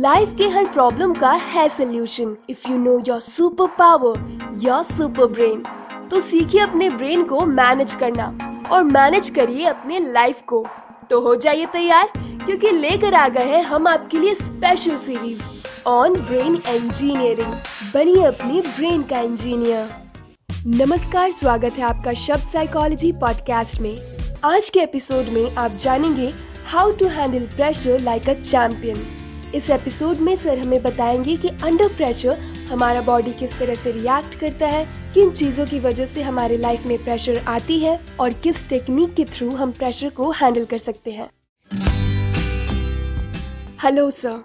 Life के हर problem का है solution if you know your super power your super brain तो सीखिए अपने ब्रेन को मैनेज करना और मैनेज करिए अपने लाइफ को. तो हो जाइए तैयार, क्योंकि लेकर आ गए हैं हम आपके लिए special series on brain engineering बनिए अपने ब्रेन का इंजीनियर नमस्कार, स्वागत है आपका शब्द साइकोलॉजी पॉडकास्ट में. आज के एपिसोड में आप जानेंगे how to handle pressure like a champion इस एपिसोड में सर हमें बताएँगे कि अंडर प्रेशर हमारा बॉडी किस तरह से रिएक्ट करता है, किन चीज़ों की वजह से हमारे लाइफ में प्रेशर आती है और किस टेक्निक के थ्रू हम प्रेशर को हैंडल कर सकते हैं। हेलो सर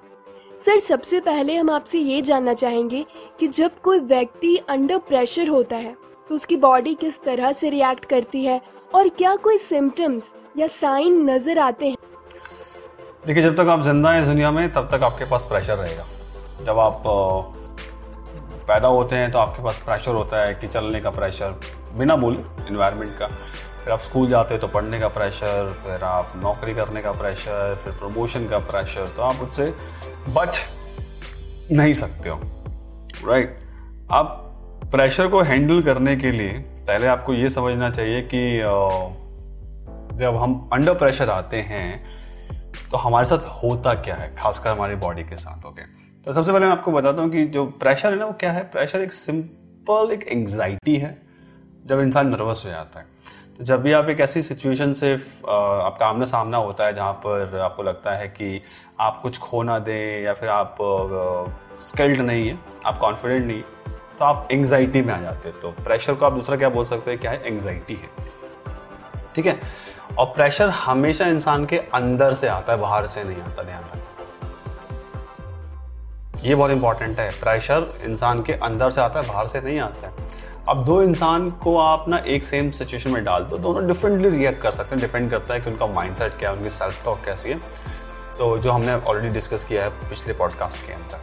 सर सबसे पहले हम आपसे ये जानना चाहेंगे कि जब कोई व्यक्ति अंडर प्रेशर होता है तो उसकी बॉडी किस तरह से रिएक्ट करती है और क्या कोई सिम्टम्स या साइन नज़र आते हैं? देखिए, जब तक आप ज़िंदा हैं दुनिया में, तब तक आपके पास प्रेशर रहेगा। जब आप पैदा होते हैं तो आपके पास प्रेशर होता है कि चलने का प्रेशर बिना बोले इन्वायरमेंट का। फिर आप स्कूल जाते हो तो पढ़ने का प्रेशर फिर आप नौकरी करने का प्रेशर फिर प्रमोशन का प्रेशर तो आप उससे बच नहीं सकते हो। Right right? आप प्रेशर को हैंडल करने के लिए पहले आपको ये समझना चाहिए कि जब हम अंडर प्रेशर आते हैं तो हमारे साथ होता क्या है, खासकर हमारी बॉडी के साथ ओके तो सबसे पहले मैं आपको बताता हूँ कि जो प्रेशर है ना, वो क्या है? प्रेशर एक सिंपल एक एंग्जाइटी है, जब इंसान नर्वस हो जाता है। तो जब भी आप एक ऐसी सिचुएशन से आपका आमना सामना होता है, जहाँ पर आपको लगता है कि आप कुछ खो ना दें या फिर आप स्किल्ड नहीं है, आप कॉन्फिडेंट नहीं तो आप एंग्जाइटी में आ जाते हैं। तो प्रेशर को आप दूसरा क्या बोल सकते हैं? क्या है? एंग्जाइटी है। ठीक है? और प्रेशर हमेशा इंसान के अंदर से आता है, बाहर से नहीं आता, ध्यान रखना। ये बहुत इंपॉर्टेंट है। प्रेशर इंसान के अंदर से आता है, बाहर से नहीं आता है। अब दो इंसान को आप ना एक सेम सिचुएशन में डाल दो, दोनों डिफरेंटली रिएक्ट कर सकते हैं। डिपेंड करता है कि उनका माइंडसेट क्या है, उनकी सेल्फ टॉक कैसी है। तो जो हमने ऑलरेडी डिस्कस किया है पिछले पॉडकास्ट के अंदर।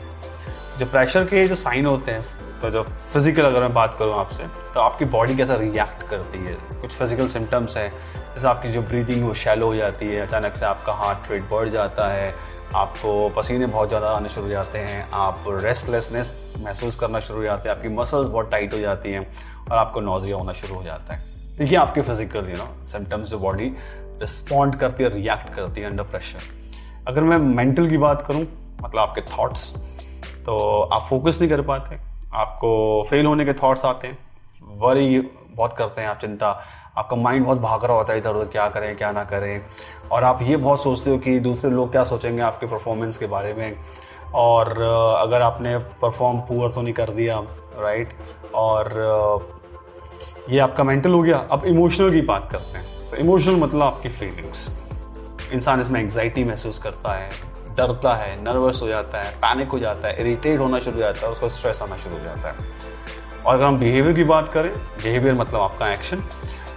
जो प्रेशर के जो साइन होते हैं तो जब फ़िज़िकल अगर मैं बात करूँ आपसे तो आपकी बॉडी कैसा रिएक्ट करती है? कुछ फ़िज़िकल सिम्टम्स हैं? जैसे आपकी जो ब्रीदिंग वो शैलो हो जाती है, अचानक से आपका हार्ट रेट बढ़ जाता है, आपको पसीने बहुत ज़्यादा आने शुरू हो जाते हैं, आप रेस्टलेसनेस महसूस करना शुरू हो जाते हैं, आपकी मसल्स बहुत टाइट हो जाती हैं, और आपको नोजिया होना शुरू हो जाता है। तो ये आपके फ़िज़िकल यू नो सिम्टम्स जो बॉडी रिस्पॉन्ड करती है रिएक्ट करती है अंडर प्रेशर अगर मैं मेंटल की बात करूँ मतलब आपके थाट्स तो आप फोकस नहीं कर पाते। आपको फेल होने के थॉट्स आते हैं। वरी बहुत करते हैं आप, चिंता। आपका माइंड बहुत भाग रहा होता है इधर उधर, क्या करें, क्या ना करें। और आप ये बहुत सोचते हो कि दूसरे लोग क्या सोचेंगे आपके परफॉर्मेंस के बारे में। और अगर आपने परफॉर्म पुअर तो नहीं कर दिया राइट और ये आपका मेंटल हो गया। अब इमोशनल की बात करते हैं। तो इमोशनल मतलब आपकी फीलिंग्स इंसान इसमें एंग्जाइटी महसूस करता है। डरता है नर्वस हो जाता है पैनिक हो जाता है इरिटेट होना शुरू हो जाता है उसको स्ट्रेस आना शुरू हो जाता है। और अगर हम बिहेवियर की बात करें बिहेवियर मतलब आपका एक्शन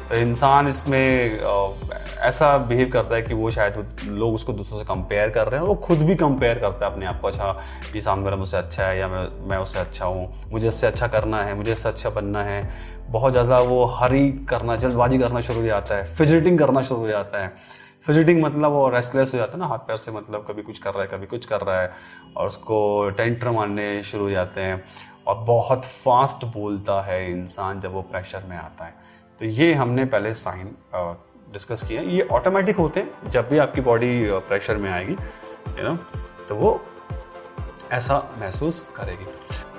तो इंसान इसमें ऐसा बिहेव करता है कि वो शायद लोग उसको दूसरों से कंपेयर कर रहे हैं और वो खुद भी कंपेयर करता है अपने आप को अच्छा ये सामने वाला मुझसे अच्छा है या मैं मैं उससे अच्छा हूँ, मुझे इससे अच्छा करना है, मुझे इससे अच्छा बनना है। बहुत ज़्यादा वो हरी करना, जल्दबाजी करना शुरू हो जाता है फिजिटिंग करना शुरू हो जाता है। फिजिटिंग मतलब वो रेस्टलेस हो जाता है ना हाथ पैर से मतलब कभी कुछ कर रहा है कभी कुछ कर रहा है और उसको टेंटर मारने शुरू हो जाते हैं और बहुत फास्ट बोलता है इंसान जब वो प्रेशर में आता है। तो ये हमने पहले साइन डिस्कस किया। ये ऑटोमेटिक होते हैं जब भी आपकी बॉडी प्रेशर में आएगी यू नो तो वो ऐसा महसूस करेगी।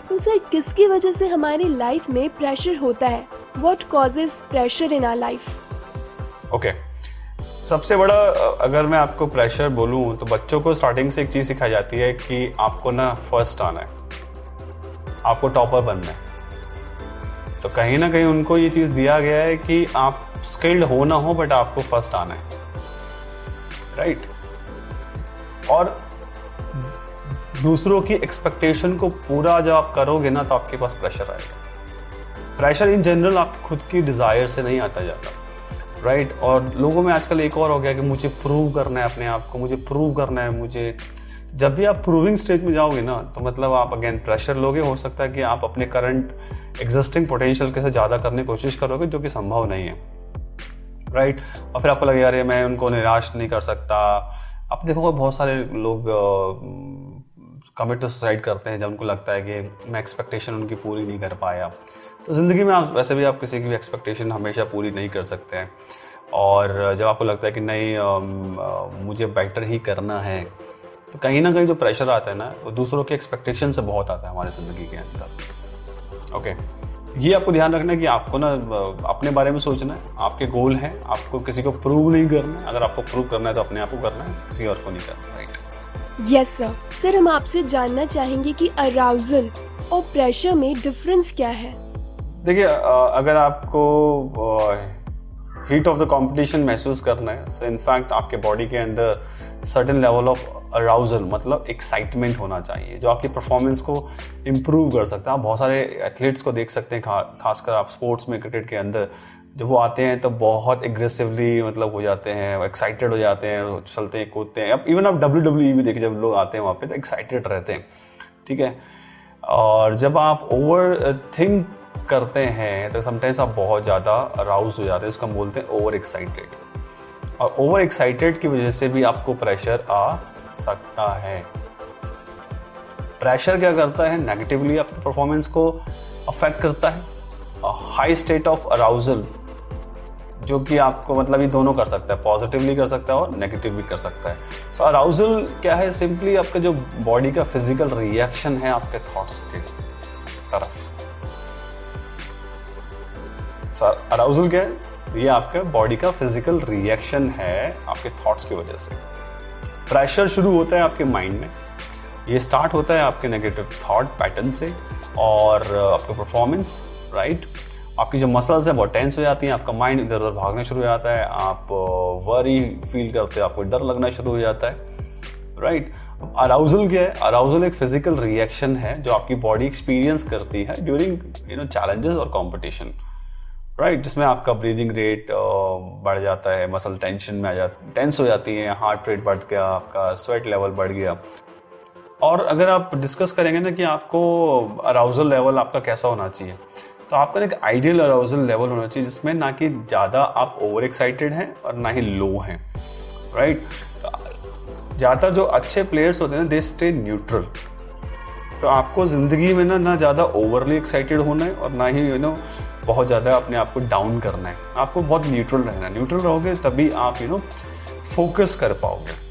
तो सर किसकी वजह से हमारी लाइफ में प्रेशर होता है? What causes pressure in our life okay सबसे बड़ा, अगर मैं आपको प्रेशर बोलूँ तो बच्चों को स्टार्टिंग से एक चीज़ सिखाई जाती है कि आपको ना फ़र्स्ट आना है। आपको टॉपर बनना है। तो कहीं ना कहीं उनको ये चीज़ दिया गया है कि आप स्किल्ड हो ना हो बट आपको फ़र्स्ट आना है। राइट और दूसरों की एक्सपेक्टेशन को पूरा जब आप करोगे ना तो आपके पास प्रेशर आएगा। प्रेशर इन जनरल आप खुद की डिज़ायर से नहीं आता जाता। Right right? और लोगों में आजकल एक और हो गया कि मुझे प्रूव करना है अपने आप को, मुझे प्रूव करना है, मुझे जब भी आप प्रूविंग स्टेज में जाओगे ना तो मतलब आप अगेन प्रेशर लोगे, हो सकता है कि आप अपने करंट एग्जिस्टिंग पोटेंशियल के से ज़्यादा करने की कोशिश करोगे, जो कि संभव नहीं है राइट right? और फिर आपको लगे ये मैं उनको निराश नहीं कर सकता आप देखोगे बहुत सारे लोग कमिट टू सुसाइड करते हैं, जब उनको लगता है कि मैं एक्सपेक्टेशन उनकी पूरी नहीं कर पाया तो ज़िंदगी में आप, वैसे भी आप किसी की भी एक्सपेक्टेशन हमेशा पूरी नहीं कर सकते हैं। और जब आपको लगता है कि नहीं मुझे बेटर ही करना है तो कहीं ना कहीं जो प्रेशर आता है ना, वो दूसरों के एक्सपेक्टेशन से बहुत आता है हमारे ज़िंदगी के अंदर। ओके ये आपको ध्यान रखना है कि आपको ना अपने बारे में सोचना है। आपके गोल हैं, आपको किसी को प्रूव नहीं करना है। अगर आपको प्रूव करना है तो अपने आप को करना है, किसी और को नहीं करना राइट यस सर सर हम आपसे जानना चाहेंगे कि अराउजल और प्रेशर में डिफरेंस क्या है? देखिए अगर आपको हीट ऑफ़ द कंपटीशन महसूस करना है सो इनफैक्ट आपके बॉडी के अंदर सर्टन लेवल ऑफ़ अराउजल मतलब एक्साइटमेंट होना चाहिए जो आपकी परफॉर्मेंस को इम्प्रूव कर सकता है। आप बहुत सारे एथलीट्स को देख सकते हैं खा, खासकर आप स्पोर्ट्स में क्रिकेट के अंदर। जब वो आते हैं तो बहुत एग्रेसिवली मतलब हो जाते हैं एक्साइटेड हो जाते हैं चलते हैं कूदते हैं। अब इवन आप डब्ल्यू डब्ल्यू भी देखिए जब लोग आते हैं वहाँ पे तो एक्साइटेड रहते हैं ठीक है? और जब आप ओवर थिंक करते हैं तो समटाइम्स आप बहुत ज़्यादा अराउज हो जाते हैं। इसको हम बोलते हैं ओवर एक्साइटेड और ओवर एक्साइटेड की वजह से भी आपको प्रेशर आ सकता है। प्रेशर क्या करता है? नेगेटिवली आपके परफॉर्मेंस को अफेक्ट करता है। हाई स्टेट ऑफ़ अराउजल जो कि आपको मतलब ये दोनों कर सकता है। पॉजिटिवली कर सकता है और नेगेटिव भी कर सकता है। सो so, अराउजल क्या है? सिंपली आपका जो बॉडी का फ़िज़िकल रिएक्शन है आपके थॉट्स के तरफ़। अराउजल क्या है? ये आपका बॉडी का फ़िज़िकल रिएक्शन है आपके थॉट्स की वजह से। प्रेशर शुरू होता है आपके माइंड में। ये स्टार्ट होता है आपके नेगेटिव थॉट पैटर्न से और आपका परफॉर्मेंस राइट आपकी जो मसल्स हैं, बहुत टेंस हो जाती हैं, आपका माइंड इधर उधर भागना शुरू हो जाता है, आप वरी फील करते हो, आपको डर लगना शुरू हो जाता है राइट अराउजल क्या है? अराउजल एक फ़िज़िकल रिएक्शन है जो आपकी बॉडी एक्सपीरियंस करती है ड्यूरिंग यू नो चैलेंजेस और कॉम्पिटिशन राइट right, जिसमें आपका ब्रीदिंग रेट बढ़ जाता है मसल टेंशन में आ जाती टेंस हो जाती है हार्ट रेट बढ़ गया आपका स्वेट लेवल बढ़ गया। और अगर आप डिस्कस करेंगे ना कि आपको अराउजल लेवल आपका कैसा होना चाहिए तो आपका एक आइडियल अराउजल लेवल होना चाहिए जिसमें ना कि ज़्यादा आप ओवर एक्साइटेड हैं और ना ही लो हैं। राइट ज़्यादातर जो अच्छे प्लेयर्स होते हैं ना दे स्टे न्यूट्रल तो आपको ज़िंदगी में ना ना ज़्यादा ओवरली एक्साइटेड होना है और ना ही यू नो बहुत ज़्यादा अपने आप को डाउन करना है। आपको बहुत न्यूट्रल रहना है। न्यूट्रल रहोगे तभी आप यू नो फोकस कर पाओगे।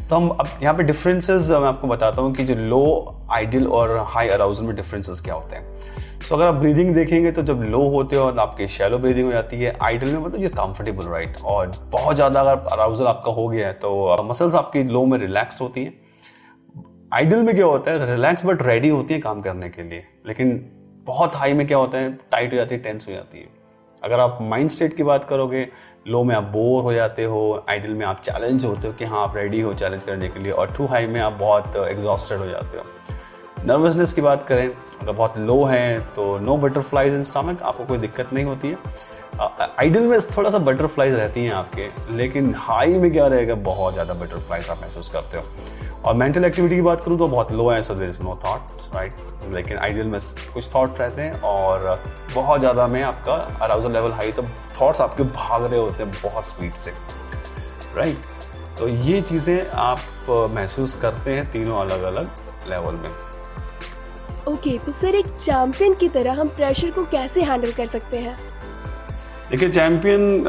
तो हम अब यहाँ पे डिफरेंसेस मैं आपको बताता हूँ कि जो लो आइडियल और हाई अराउजल में डिफरेंसेस क्या होते हैं। सो so, अगर आप ब्रीदिंग देखेंगे तो जब लो होते हो तो आपकी शैलो ब्रीदिंग हो जाती है आइडियल में मतलब ये कंफर्टेबल राइट और बहुत ज़्यादा अगर अराउजल आपका हो गया है तो मसल्स आपकी लो में रिलैक्स होती हैं। आइडियल में क्या होता है? रिलैक्स बट रेडी होती है काम करने के लिए। लेकिन बहुत हाई में क्या होता है टाइट हो जाती है टेंस हो जाती है। अगर आप माइंड स्टेट की बात करोगे लो में आप बोर हो जाते हो आइडल में आप चैलेंज होते हो कि हाँ आप रेडी हो चैलेंज करने के लिए, और टू हाई में आप बहुत एग्जॉस्टेड हो जाते हो। नर्वसनेस की बात करें, अगर बहुत लो है तो नो बटरफ्लाइज इन स्टमक आपको कोई दिक्कत नहीं होती है। आइडल में थोड़ा सा बटरफ्लाइज रहती हैं आपके, लेकिन हाई में क्या रहेगा, बहुत ज़्यादा बटरफ्लाइज आप महसूस करते हो। और मेंटल एक्टिविटी की बात करूँ तो बहुत लो है so there is no thought right लेकिन आइडियल में कुछ थाट रहते हैं और बहुत ज़्यादा में आपका अराउजल लेवल हाई तो थाट्स आपके भाग रहे होते हैं बहुत स्पीड से राइट right? तो ये चीज़ें आप महसूस करते हैं तीनों अलग अलग लेवल में। ओके okay, तो सर एक चैंपियन की तरह हम प्रेशर को कैसे हैंडल कर सकते हैं? देखिए चैंपियन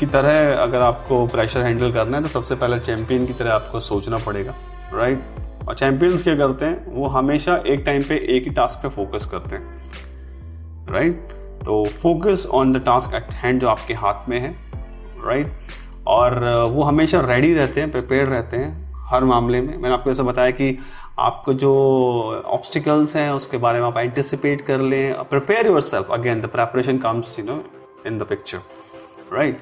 की तरह अगर आपको प्रेशर हैंडल करना है तो सबसे पहले चैंपियन की तरह आपको सोचना पड़ेगा। राइट और चैंपियंस क्या करते हैं? वो हमेशा एक टाइम पे एक ही टास्क पे फोकस करते हैं राइट तो focus on the task at hand जो आपके हाथ में है राइट और वो हमेशा रेडी रहते हैं प्रिपेयर रहते हैं हर मामले में। मैंने आपको ऐसा बताया कि आपको जो ऑब्स्टिकल्स हैं, उसके बारे में आप एंटिसिपेट कर लें prepare yourself again the preparation comes you know in the picture right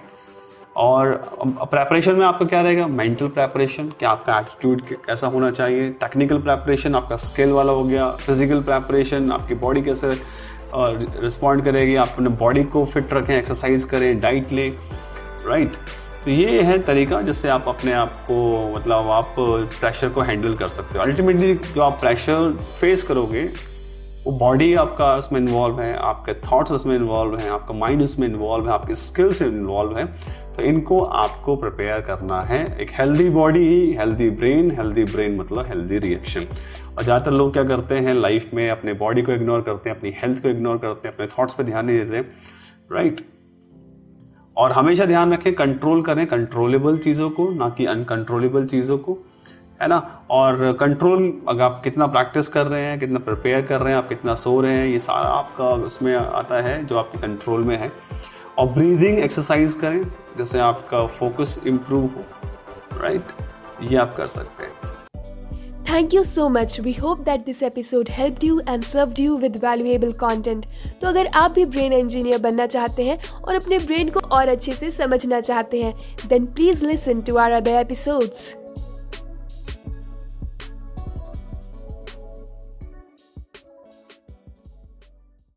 और प्रेपरेशन में आपका क्या रहेगा? मेंटल प्रेपरेशन क्या आपका एटीट्यूड कैसा होना चाहिए? टेक्निकल प्रेपरेशन आपका स्किल वाला हो गया। फ़िज़िकल प्रेपरेशन आपकी बॉडी कैसे रिस्पॉन्ड करेगी? आप अपने बॉडी को फिट रखें एक्सरसाइज करें डाइट लें राइट तो ये है तरीका जिससे आप अपने आप को मतलब आप प्रेशर को हैंडल कर सकते हो। अल्टीमेटली जो आप प्रेशर फेस करोगे वो बॉडी आपका उसमें इन्वॉल्व है, आपके थॉट्स उसमें इन्वॉल्व हैं, आपका माइंड उसमें इन्वॉल्व है, आपके स्किल्स इन्वॉल्व है तो इनको आपको प्रिपेयर करना है। एक हेल्दी बॉडी ही हेल्दी ब्रेन हेल्दी ब्रेन मतलब हेल्दी रिएक्शन और ज़्यादातर लोग क्या करते हैं लाइफ में अपने बॉडी को इग्नोर करते हैं, अपनी हेल्थ को इग्नोर करते हैं, अपने थॉट्स पर ध्यान नहीं देते राइट और हमेशा ध्यान रखें कंट्रोल करें कंट्रोलेबल चीज़ों को, ना कि अनकंट्रोलेबल चीज़ों को। है ना? और कंट्रोल अगर आप कितना प्रैक्टिस कर रहे हैं, कितना प्रिपेयर कर रहे हैं, आप कितना सो रहे हैं, ये सारा आपका उसमें आता है जो आपके कंट्रोल में है। और ब्रीदिंग एक्सरसाइज करें जिससे आपका फोकस इम्प्रूव हो राइट ये आप कर सकते हैं। Thank you so much. We hope that this episode helped you and served you with valuable content. तो अगर आप भी ब्रेन इंजीनियर बनना चाहते हैं और अपने ब्रेन को और अच्छे से समझना चाहते हैं then please listen to our other episodes